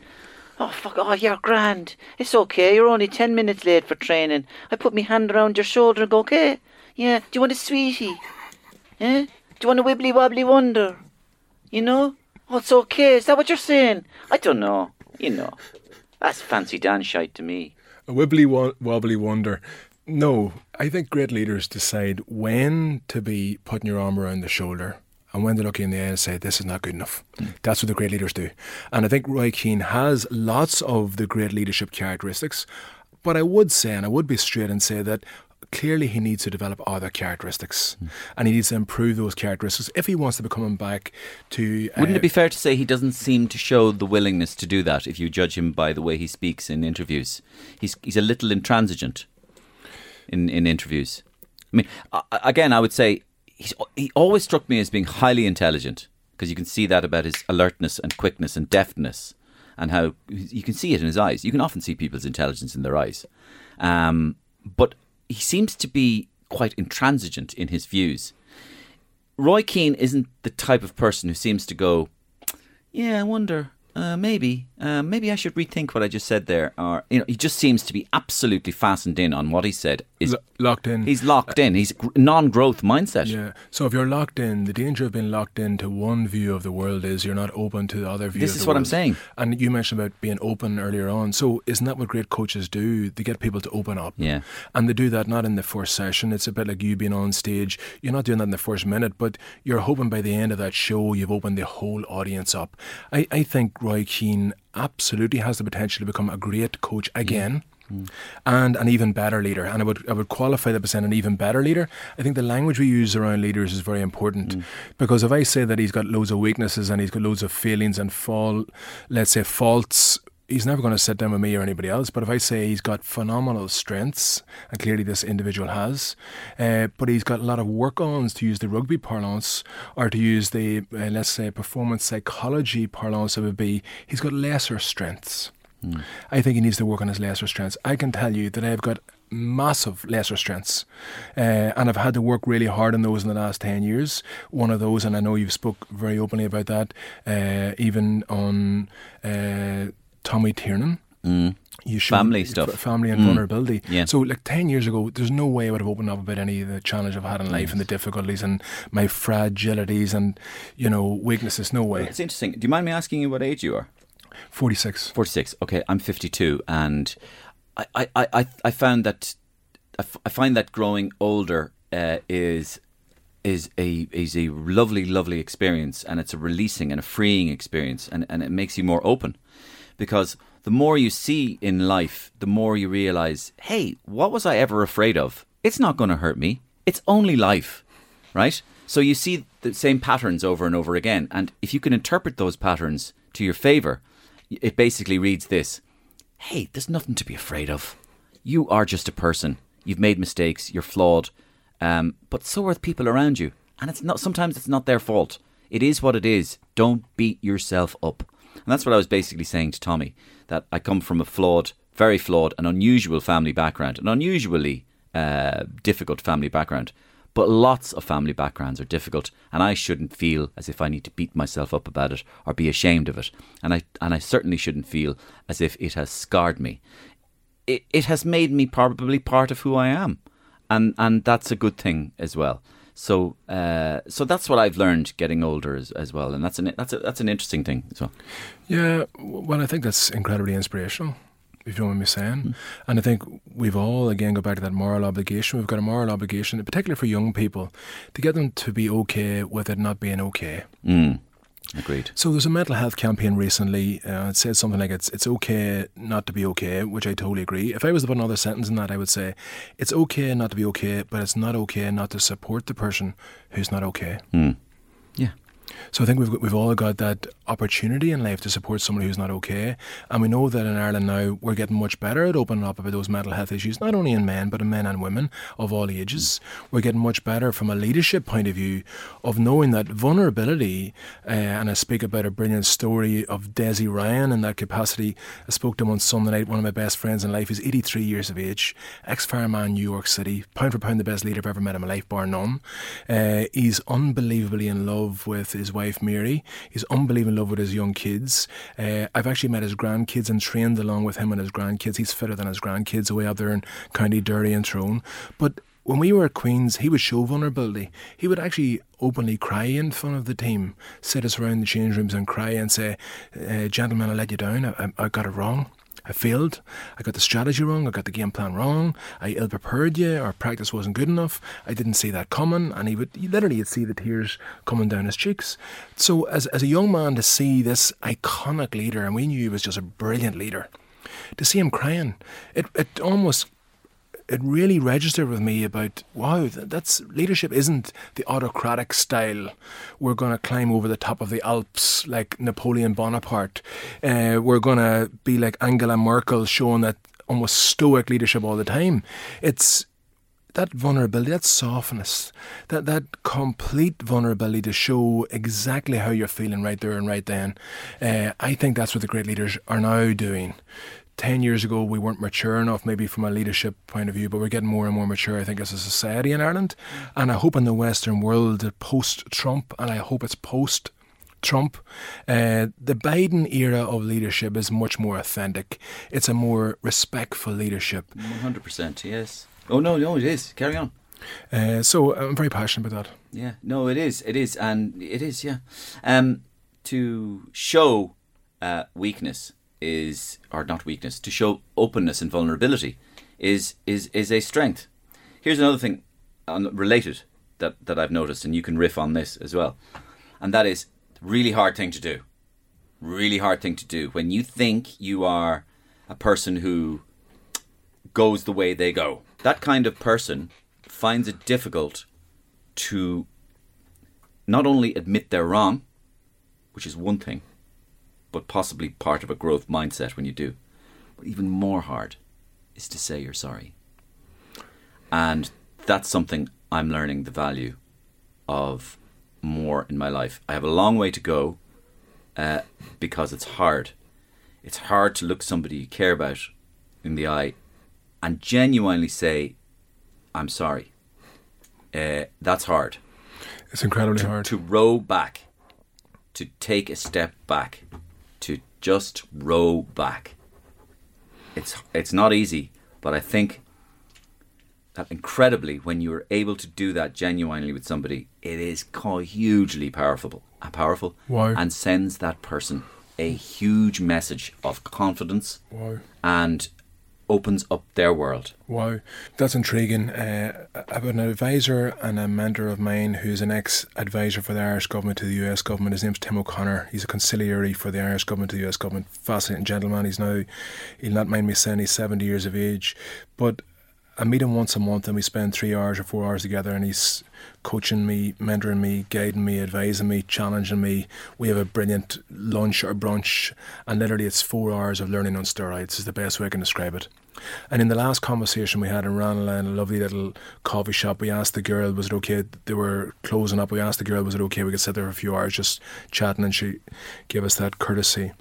Oh, fuck, oh, you're grand. It's okay, you're only 10 minutes late for training. I put my hand around your shoulder and go, okay, yeah, do you want a sweetie? Eh? Do you want a wibbly wobbly wonder? You know? Oh, it's okay, is that what you're saying? I don't know, you know. That's fancy Dan shite to me. A wibbly wobbly wonder. No, I think great leaders decide when to be putting your arm around the shoulder and when to look you in the eye and say, this is not good enough. That's what the great leaders do. And I think Roy Keane has lots of the great leadership characteristics. But I would say, and I would be straight and say that clearly he needs to develop other characteristics and he needs to improve those characteristics if he wants to be coming back to. Wouldn't uh, it be fair to say he doesn't seem to show the willingness to do that if you judge him by the way he speaks in interviews? He's he's a little intransigent in in interviews. I mean, again, I would say he's, he always struck me as being highly intelligent because you can see that about his alertness and quickness and deftness and how you can see it in his eyes. You can often see people's intelligence in their eyes, um, but he seems to be quite intransigent in his views. Roy Keane isn't the type of person who seems to go, yeah, I wonder, uh, maybe, uh, maybe I should rethink what I just said there. Or you know, he just seems to be absolutely fastened in on what he said is Lo- locked in. he's locked in. He's non-growth mindset. Yeah. So if you're locked in, the danger of being locked into one view of the world is you're not open to the other view. This is what I'm saying. And you mentioned about being open earlier on. So isn't that what great coaches do? They get people to open up. Yeah. And they do that not in the first session. It's a bit like you being on stage. You're not doing that in the first minute, but you're hoping by the end of that show you've opened the whole audience up. I, I think Roy Keane absolutely has the potential to become a great coach again. And an even better leader, and I would I would qualify that by saying an even better leader. I think the language we use around leaders is very important because if I say that he's got loads of weaknesses and he's got loads of failings and fall, let's say faults, he's never going to sit down with me or anybody else. But if I say he's got phenomenal strengths, and clearly this individual has, uh, but he's got a lot of work ons to use the rugby parlance, or to use the uh, let's say performance psychology parlance, it would be he's got lesser strengths. I think he needs to work on his lesser strengths. I can tell you that I've got massive lesser strengths, uh, and I've had to work really hard on those in the last ten years. One of those, and I know you've spoke very openly about that, uh, even on uh, Tommy Tiernan. You showed- Family stuff. family and vulnerability. Yeah. So, like ten years ago, there's no way I would have opened up about any of the challenge I've had in life and the difficulties and my fragilities and you know weaknesses. No way. It's interesting. Do you mind me asking you what age you are? Forty six. 46. Okay, I'm 52, and I, I, I, I- I found that I, f- I find that growing older uh, is is a is a lovely, lovely experience, and it's a releasing and a freeing experience, and, and it makes you more open, because the more you see in life, the more you realize, hey, what was I ever afraid of? It's not going to hurt me. It's only life, right? So you see the same patterns over and over again, and if you can interpret those patterns to your favor, it basically reads this Hey, there's nothing to be afraid of. You are just a person. You've made mistakes. You're flawed. Um, but so are the people around you. And it's not. Sometimes it's not their fault. It is what it is. Don't beat yourself up. And that's what I was basically saying to Tommy. That I come from a flawed, very flawed, and unusual family background, an unusually uh, difficult family background. But lots of family backgrounds are difficult, and I shouldn't feel as if I need to beat myself up about it or be ashamed of it. And I and I certainly shouldn't feel as if it has scarred me. It it has made me probably part of who I am, and and that's a good thing as well. So uh, so that's what I've learned getting older as, as well, and that's an that's a, that's an interesting thing as well. Yeah, well, I think that's incredibly inspirational, if you know what I'm saying. And I think we've all, again, go back to that moral obligation. We've got a moral obligation, particularly for young people, to get them to be okay with it not being okay. Mm. Agreed. So there's a mental health campaign recently. Uh, it says something like it's it's okay not to be okay, which I totally agree. If I was to put another sentence in that, I would say it's okay not to be okay, but it's not okay not to support the person who's not okay. Yeah. So I think we've we've all got that opportunity in life to support somebody who's not okay, and we know that in Ireland now we're getting much better at opening up about those mental health issues, not only in men but in men and women of all ages. We're getting much better from a leadership point of view of knowing that vulnerability. Uh, and I speak about a brilliant story of Desi Ryan in that capacity. I spoke to him on Sunday night. One of my best friends in life. He's 83 years of age, ex-fireman, New York City, pound for pound the best leader I've ever met in my life, bar none. Uh, he's unbelievably in love with his wife Mary. He's unbelievably love with his young kids. Uh, I've actually met his grandkids and trained along with him and his grandkids. He's fitter than his grandkids away up there in County Derry and Tyrone. But when we were at Queen's, he would show vulnerability. He would actually openly cry in front of the team, sit us around the change rooms and cry and say, uh, "Gentlemen, I let you down. I, I got it wrong. I failed. I got the strategy wrong. I got the game plan wrong. I ill prepared you. Our practice wasn't good enough. I didn't see that coming." And he would he literally you'd see the tears coming down his cheeks. So as as a young man to see this iconic leader, and we knew he was just a brilliant leader, to see him crying, it it almost it really registered with me about wow, that's leadership isn't the autocratic style. We're going to climb over the top of the Alps like Napoleon Bonaparte. Uh, we're going to be like Angela Merkel, showing that almost stoic leadership all the time. It's that vulnerability, that softness, that that complete vulnerability to show exactly how you're feeling right there and right then. Uh, I think that's what the great leaders are now doing. 10 years ago, we weren't mature enough, maybe from a leadership point of view, but we're getting more and more mature, I think, as a society in Ireland. And I hope in the Western world, post Trump, and I hope it's post Trump, uh, the Biden era of leadership is much more authentic. It's a more respectful leadership. 100%, yes. Oh no, no, it is. Carry on. Uh, so I'm very passionate about that. Yeah, no, it is. It is, and it is. Yeah, um, to show uh, weakness is, or not weakness, to show openness and vulnerability is is is a strength. Here's another thing, related that that I've noticed, and you can riff on this as well, and that is really hard thing to do. Really hard thing to do when you think you are a person who goes the way they go. That kind of person finds it difficult to not only admit they're wrong, which is one thing, but possibly part of a growth mindset when you do. But even more hard is to say you're sorry. And that's something I'm learning the value of more in my life. I have a long way to go uh, because it's hard. It's hard to look somebody you care about in the eye and genuinely say, I'm sorry. Uh, that's hard. It's incredibly to, hard. To row back, to take a step back, just row back. It's it's not easy, but I think that incredibly, when you're able to do that genuinely with somebody, it is hugely powerful, uh, powerful, Wow. and sends that person a huge message of confidence Wow. and opens up their world. Wow, that's intriguing. Uh, I have an advisor and a mentor of mine who's an ex advisor for the Irish government to the US government. His name's Tim O'Connor. He's a conciliary for the Irish government to the US government. Fascinating gentleman. He's now, he'll not mind me saying, he's 70 years of age. But I meet him once a month and we spend three hours or four hours together and he's coaching me, mentoring me, guiding me, advising me, challenging me. We have a brilliant lunch or brunch and literally it's four hours of learning on steroids is the best way I can describe it. And in the last conversation we had in Ranelagh in a lovely little coffee shop, we asked the girl, was it okay? They were closing up. We asked the girl, was it okay? We could sit there for a few hours just chatting and she gave us that courtesy.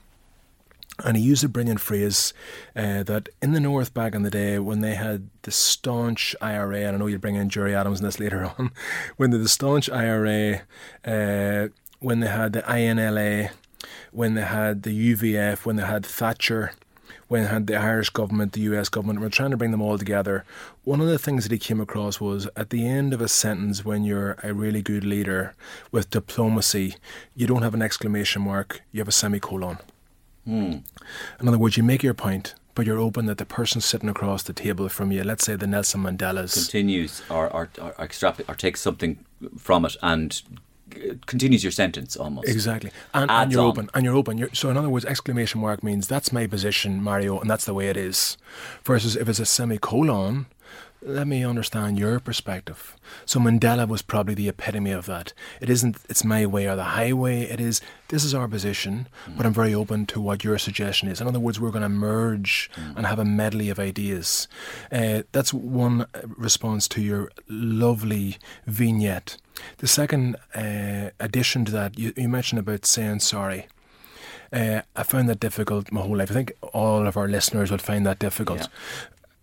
And he used a brilliant phrase uh, that in the North back in the day, when they had the staunch IRA, and I know you'll bring in Gerry Adams in this later [laughs] on, when the, the staunch IRA, uh, when they had the INLA, when they had the UVF, when they had Thatcher, when they had the Irish government, the US government, we're trying to bring them all together. One of the things that he came across was at the end of a sentence, when you're a really good leader with diplomacy, you don't have an exclamation mark, you have a semicolon. Hmm. In other words, you make your point, but you're open that the person sitting across the table from you, let's say the Nelson Mandelas, Continues or or, or, or takes something from it and continues your sentence almost. Exactly, and, and you're on. open, and you're open. You're, so, in other words, exclamation mark means that's my position, Mario, and that's the way it is. Versus if it's a semicolon, let me understand your perspective. So Mandela was probably the epitome of that. It isn't it's my way or the highway. It is this is our position, but I'm very open to what your suggestion is. In other words, we're going to merge and have a medley of ideas. Uh, that's one uh, response to your lovely vignette. The second uh, addition to that, you, you mentioned about saying sorry. Uh, I found that difficult my whole life. I think all of our listeners would find that difficult. Yeah.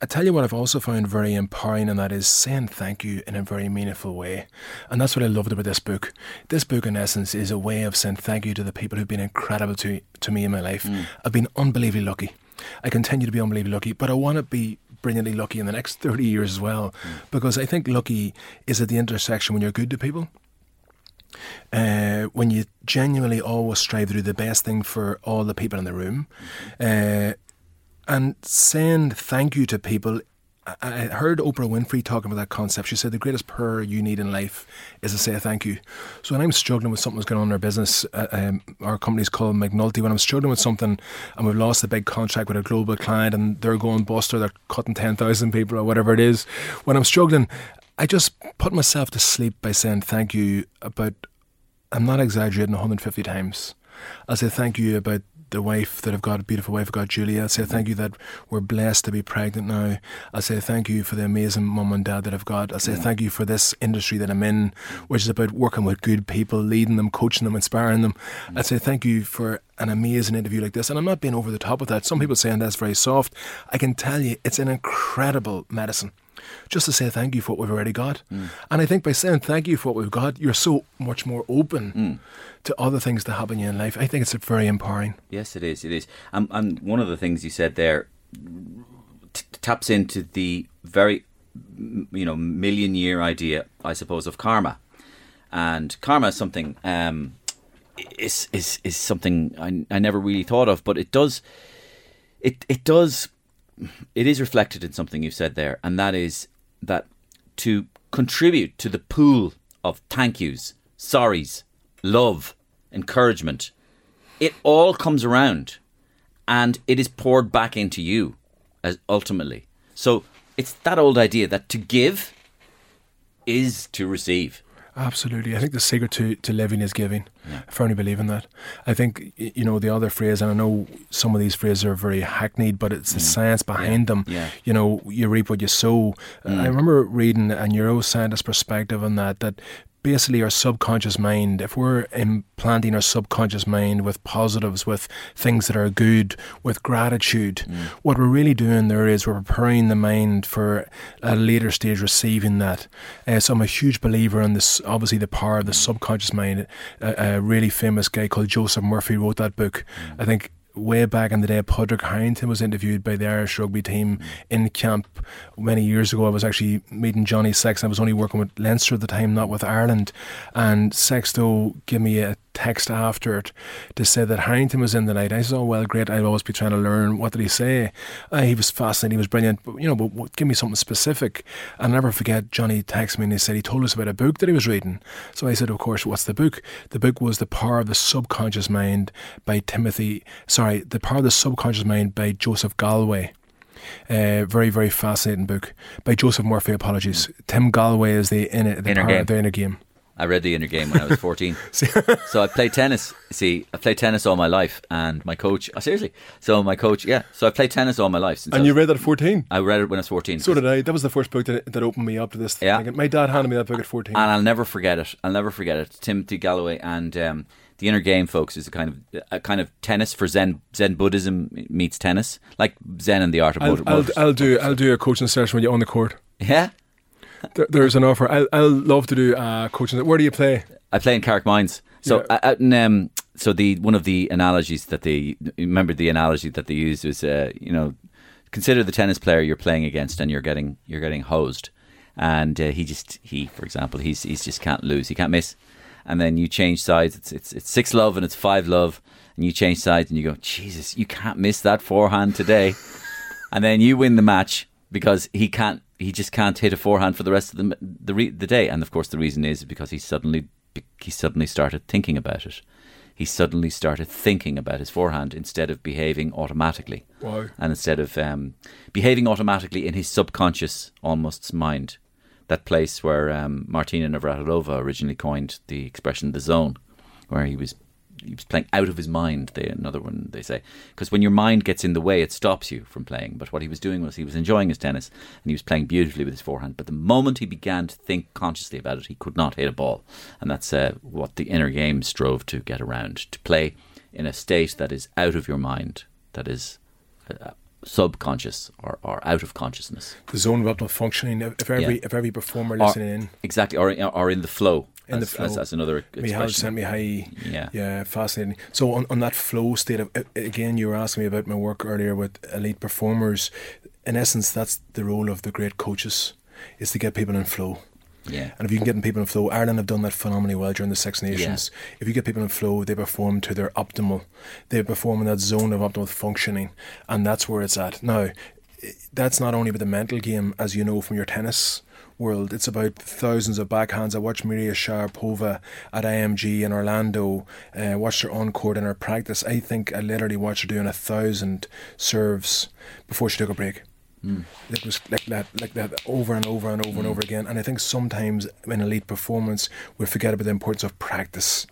I tell you what, I've also found very empowering, and that is saying thank you in a very meaningful way. And that's what I loved about this book. This book, in essence, is a way of saying thank you to the people who've been incredible to, to me in my life. I've been unbelievably lucky. I continue to be unbelievably lucky, but I want to be brilliantly lucky in the next [laughs] 30 years as well, because I think lucky is at the intersection when you're good to people uh, when you genuinely always strive to do the best thing for all the people in the room, uh, and send thank you to people. I I heard Oprah Winfrey talking about that concept. She said the greatest prayer you need in life is to say thank you. So when I'm struggling with something that's going on in our business, uh, um, our company's called McNulty. When I'm struggling with something and we've lost a big contract with a global client and they're going bust or they're cutting 10,000 people or whatever it is, when I'm struggling, I just put myself to sleep by saying thank you about I'm not exaggerating 150 times. I'll say thank you about the wife that I've got, a beautiful wife I've got, Julia. I'll say thank you that we're blessed to be pregnant now. I'll say thank you for the amazing mum and dad that I've got. I'll say mm. thank you for this industry that I'm in, which is about working with good people, leading them, coaching them, inspiring them. Mm. I'd say thank you for an amazing interview like this. And I'm not being over the top with that. Some people saying that's very soft. I can tell you it's an incredible medicine just to say thank you for what we've already got. Mm. And I think by saying thank you for what we've got, you're so much more open mm. to other things that happen in life. I think it's very empowering. Yes, it is. It is. And, and one of the things you said there t- taps into the very you know million year idea, I suppose, of karma, and karma is something um, is is is something I, I never really thought of, but it does it it does it is reflected in something you've said there, and that is that to contribute to the pool of thank yous, sorries, love, encouragement, it all comes around and it is poured back into you as ultimately. So it's that old idea that to give is to receive. Absolutely. I think the secret to, to living is giving. I firmly believe in that. I think, you know, the other phrase, and I know some of these phrases are very hackneyed, but it's the science behind them. Mm. Yeah. Mm. You know, you reap what you sow. Uh, I remember reading a neuroscientist perspective on that, that basically our subconscious mind, if we're implanting our subconscious mind with positives, with things that are good, with gratitude, Mm. what we're really doing there is we're preparing the mind for a later stage receiving that. Uh, so I'm a huge believer in this, obviously, the power of the subconscious mind. A, a really famous guy called Joseph Murphy wrote that book. I think way back in the day, Padraig Harrington was interviewed by the Irish rugby team in camp many years ago. I was actually meeting Johnny Sexton. I was only working with Leinster at the time, not with Ireland. And Sexto gave me a text after it to say that Harrington was in the night. I said, "Oh well, great. I'll always be trying to learn. What did he say?" Uh, he was fascinating. He was brilliant. But you know, but what, give me something specific. I'll never forget. Johnny texted me and he said he told us about a book that he was reading. So I said, "Of course. What's the book?" The book was "The Power of the Subconscious Mind" by Timothy. Sorry, "The Power of the Subconscious Mind" by Joseph Galway. Uh, very, very fascinating book by Joseph Murphy. Apologies. Tim Gallwey is the inner, the Inner power game. of the inner game. I read the inner game when I was [laughs] 14. so I played tennis. See, I played tennis all my life, and my coach. Oh, seriously. So my coach, yeah. So I played tennis all my life. Since I, was- read that at 14? I read it when I was 14. So did I. That was the first book that, that opened me up to this. Yeah. thing. My dad handed me that book at 14. and I'll never forget it. I'll never forget it. Timothy Galloway and um, the inner game, folks, is a kind of a kind of tennis for Zen Zen Buddhism meets tennis, like Zen and the art of I'll, motor. I'll, motors. I'll do I'll do a coaching session with you on the court. yeah, There, there's an offer. I'll, I'll love to do uh, coaching. Where do you play? I play in Carrickmines. So Yeah. uh, out in, um, so the one of the analogies that they remember the analogy that they used was uh, you know consider the tennis player you're playing against and you're getting you're getting hosed, and uh, he just he for example he's he's just can't lose he can't miss, and then you change sides it's it's it's six love and it's five love and you change sides and you go Jesus you can't miss that forehand today, [laughs] and then you win the match because he can't he just can't hit a forehand for the rest of the the, re, the day. And of course the reason is because he suddenly he suddenly started thinking about it. He suddenly started thinking about his forehand instead of behaving automatically. Wow. and instead of um, behaving automatically in his subconscious almost mind. That place where um, Martina Navratilova originally coined the expression the zone where he was he was playing out of his mind. They another one they say because when your mind gets in the way, it stops you from playing. But what he was doing was he was enjoying his tennis and he was playing beautifully with his forehand. But the moment he began to think consciously about it, he could not hit a ball, and that's uh, what the inner game strove to get around to play in a state that is out of your mind, that is. Uh, subconscious or, or out of consciousness The zone of optimal functioning. If, every Yeah. if every performer or, listening in, exactly or, or in the flow In the as, as, flow. as another Mihal expression sent me high. Yeah. yeah, fascinating. So on, on that flow state of again, you were asking me about my work earlier with elite performers. In essence, that's the role of the great coaches, is to get people in flow. yeah And if you can get people in flow, Ireland have done that phenomenally well during the Six Nations. If you get people in flow, they perform to their optimal. They perform in that zone of optimal functioning, and that's where it's at. Now, that's not only about the mental game, as you know from your tennis world. It's about thousands of backhands. I watched Maria Sharapova at IMG in Orlando. Uh, watched her on court in her practice. I think I literally watched her doing a thousand serves before she took a break. It was like that, like that, over and over and over and over again. And I think sometimes in elite performance, we forget about the importance of practice.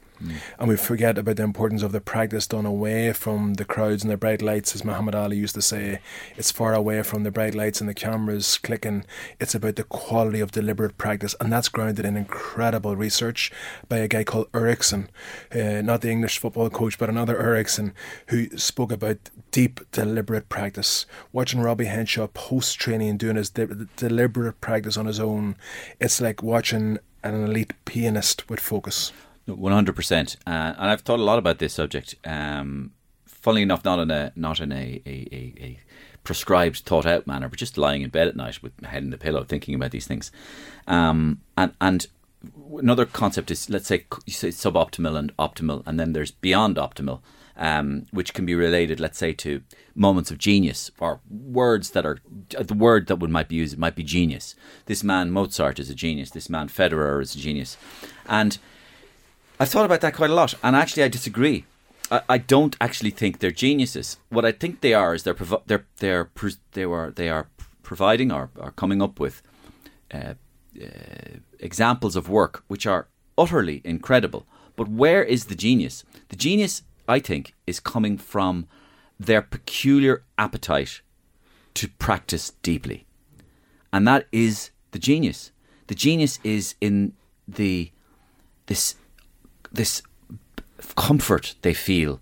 And we forget about the importance of the practice done away from the crowds and the bright lights, as Muhammad Ali used to say. It's far away from the bright lights and the cameras clicking. It's about the quality of deliberate practice. And that's grounded in incredible research by a guy called Ericsson, uh, not the English football coach, but another Ericsson, who spoke about deep, deliberate practice. Watching Robbie Henshaw post training and doing his de- deliberate practice on his own, it's like watching an elite pianist with focus. One hundred percent, Uh, and I've thought a lot about this subject. Um, funnily enough, not in a not in a, a, a, a prescribed, thought out manner, but just lying in bed at night with my head in the pillow, thinking about these things. Um, and and another concept is let's say you say suboptimal and optimal, and then there's beyond optimal, um, which can be related, let's say, to moments of genius or words that are the word that would might be used. Might be genius. This man Mozart is a genius. This man Federer is a genius, and I've thought about that quite a lot, and actually I disagree. I, I don't actually think they're geniuses. What I think they are is they're provi- they're they're they were they are providing or, or coming up with uh, uh, examples of work which are utterly incredible. But where is the genius? The genius, I think, is coming from their peculiar appetite to practice deeply. And that is the genius. The genius is in the this this comfort they feel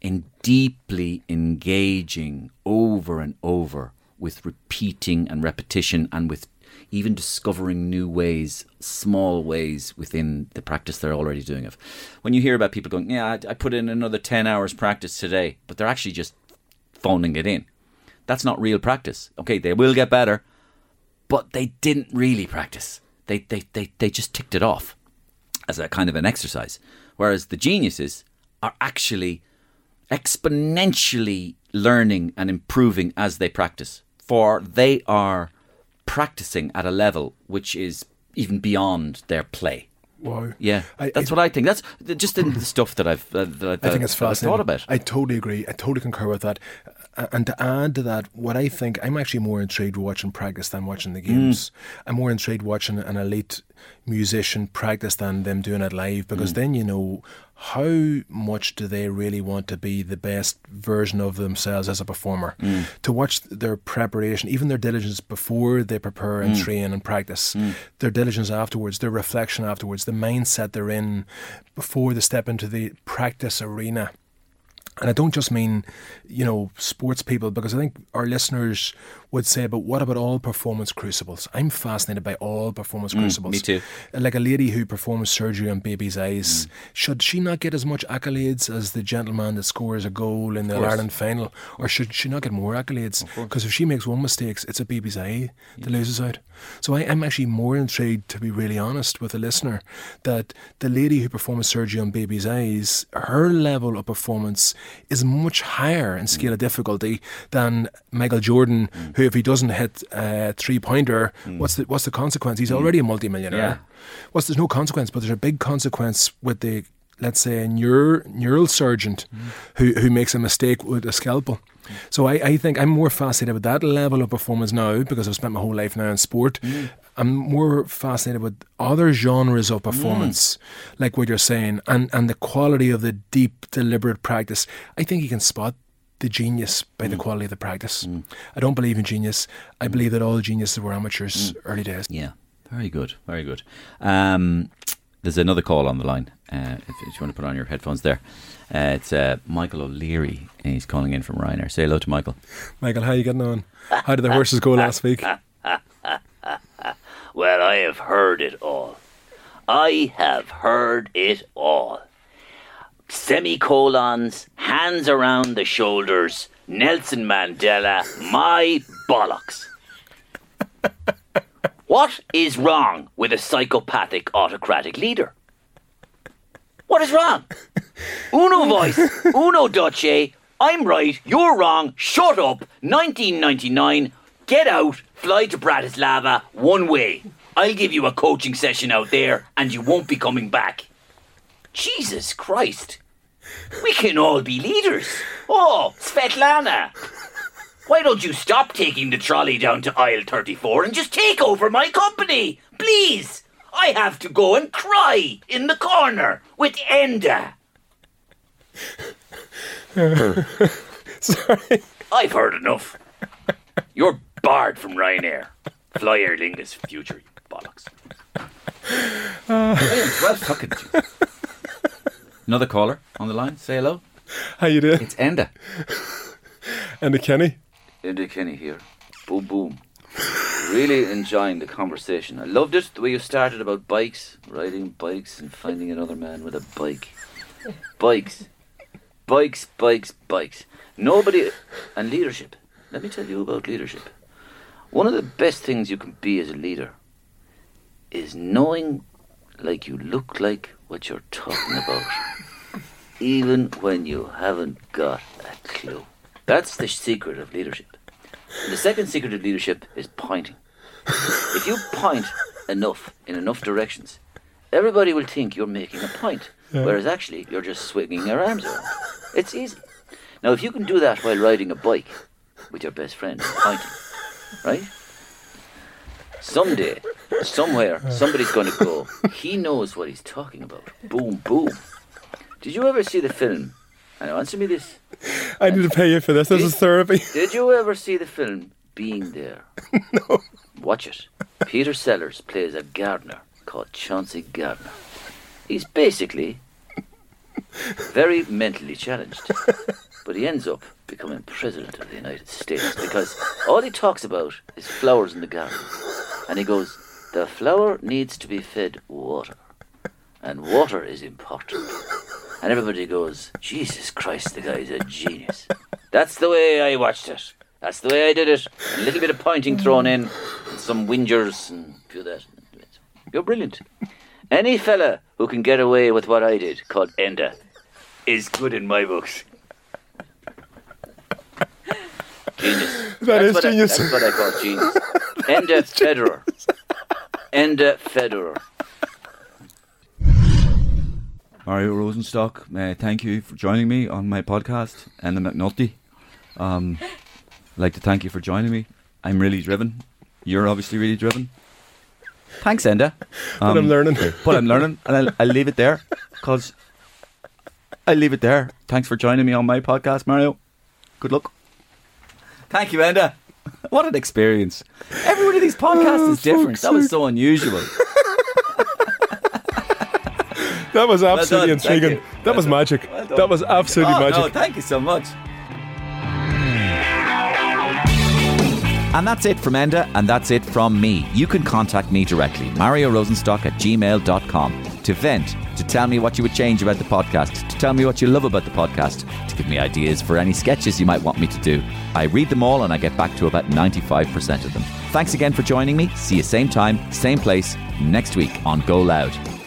in deeply engaging over and over with repeating and repetition and with even discovering new ways, small ways within the practice they're already doing of. When you hear about people going, Yeah, I, I put in another 10 hours practice today, but they're actually just phoning it in. That's not real practice. Okay, they will get better, but they didn't really practice. They, they, they, they just ticked it off as a kind of an exercise. Whereas the geniuses are actually exponentially learning and improving as they practice, for they are practicing at a level which is even beyond their play. Wow. Yeah, I- that's I- what I think. That's just in the stuff that I've uh, that, I think it's that I've fascinating. thought about. I totally agree. I totally concur with that. And to add to that, what I think, I'm actually more intrigued watching practice than watching the games. Mm. I'm more intrigued watching an elite musician practice than them doing it live because mm. then you know how much do they really want to be the best version of themselves as a performer. Mm. To watch their preparation, even their diligence before they prepare and train and practice, their diligence afterwards, their reflection afterwards, the mindset they're in before they step into the practice arena. And I don't just mean, you know, sports people, because I think our listeners would say, but what about all performance crucibles? I'm fascinated by all performance crucibles. me too. Like a lady who performs surgery on baby's eyes, should she not get as much accolades as the gentleman that scores a goal in the Ireland final? Or should she not get more accolades? Because if she makes one mistake, it's a baby's eye that loses out. So I, I'm actually more intrigued, to be really honest with the listener, that the lady who performs surgery on baby's eyes, her level of performance is much higher in scale of difficulty than Michael Jordan, mm. who if he doesn't hit a three pointer, mm. what's the what's the consequence? He's mm. already a multimillionaire. Yeah. What's there's no consequence, but there's a big consequence with the let's say a neuro, neural surgeon who who makes a mistake with a scalpel. So I, I think I'm more fascinated with that level of performance now because I've spent my whole life now in sport. I'm more fascinated with other genres of performance, like what you're saying, and, and the quality of the deep, deliberate practice. I think you can spot the genius by the quality of the practice. I don't believe in genius. I believe that all the geniuses were amateurs early days. Yeah, very good, very good. Um, there's another call on the line. Uh, if, if you want to put on your headphones there, uh, it's uh, Michael O'Leary, and he's calling in from Ryanair. Say hello to Michael. Michael, how are you getting on? How did the horses go last week? [laughs] Well, I have heard it all. I have heard it all. Semicolons, hands around the shoulders, Nelson Mandela, my bollocks. [laughs] What is wrong with a psychopathic autocratic leader? What is wrong? Uno [laughs] voice, uno doce, I'm right, you're wrong, shut up, 1999, get out, fly to Bratislava, one way. I'll give you a coaching session out there and you won't be coming back. Jesus Christ. We can all be leaders. Oh, Svetlana. Why don't you stop taking the trolley down to aisle 34 and just take over my company? Please. I have to go and cry in the corner with Enda. [laughs] Sorry. I've heard enough. You're barred from Ryanair. Fly Aer Lingus future, you bollocks. well talking to you. Another caller on the line. Say hello. How you doing? It's Enda. And the Kenny? Enda Kenny here. Boom, boom. Really enjoying the conversation. I loved it, the way you started about bikes, riding bikes and finding another man with a bike. Bikes. Bikes, bikes, bikes. Nobody, and leadership. let me tell you about leadership. One of the best things you can be as a leader is knowing like you look like what you're talking about, [laughs] even when you haven't got a clue. That's the secret of leadership. And the second secret of leadership is pointing. If you point enough in enough directions, everybody will think you're making a point, whereas actually you're just swinging your arms around. It's easy. Now, if you can do that while riding a bike with your best friend, pointing, right? Someday, somewhere, somebody's going to go, he knows what he's talking about. Boom, boom. Did you ever see the film? And answer me this. I need to pay you for this. This is therapy. [laughs] Did you ever see the film Being There? [laughs] no. Watch it. Peter Sellers plays a gardener called Chauncey Gardiner. He's basically very mentally challenged, [laughs] but he ends up becoming president of the United States because all he talks about is flowers in the garden. And he goes, The flower needs to be fed water, and water is important. And everybody goes, Jesus Christ, the guy's a genius. That's the way I watched it. That's the way I did it. A little bit of pointing thrown in, and some whingers and a few of that. You're brilliant. Any fella who can get away with what I did, called Enda, is good in my books. Genius. [laughs] That that's is genius. I, that's what I call genius. Enda Federer. Enda Federer. Mario Rosenstock, uh, thank you for joining me on my podcast, and the McNulty. Um, I'd like to thank you for joining me. I'm really driven. You're obviously really driven. Thanks, Enda. But I'm learning. But I'm learning, and I'll, I'll leave it there because I'll leave it there. Thanks for joining me on my podcast, Mario. Good luck. Thank you, Enda. What an experience. Every one of these podcasts oh, is different. That was so unusual. [laughs] That was absolutely thank intriguing. That was magic. Well that was absolutely Oh, magic. no, thank you so much. And that's it from Enda, and that's it from me. You can contact me directly, Mario Rosenstock at gmail.com, to vent, to tell me what you would change about the podcast, to tell me what you love about the podcast, to give me ideas for any sketches you might want me to do. I read them all and I get back to about 95% of them. Thanks again for joining me. See you same time, same place, next week on Go Loud.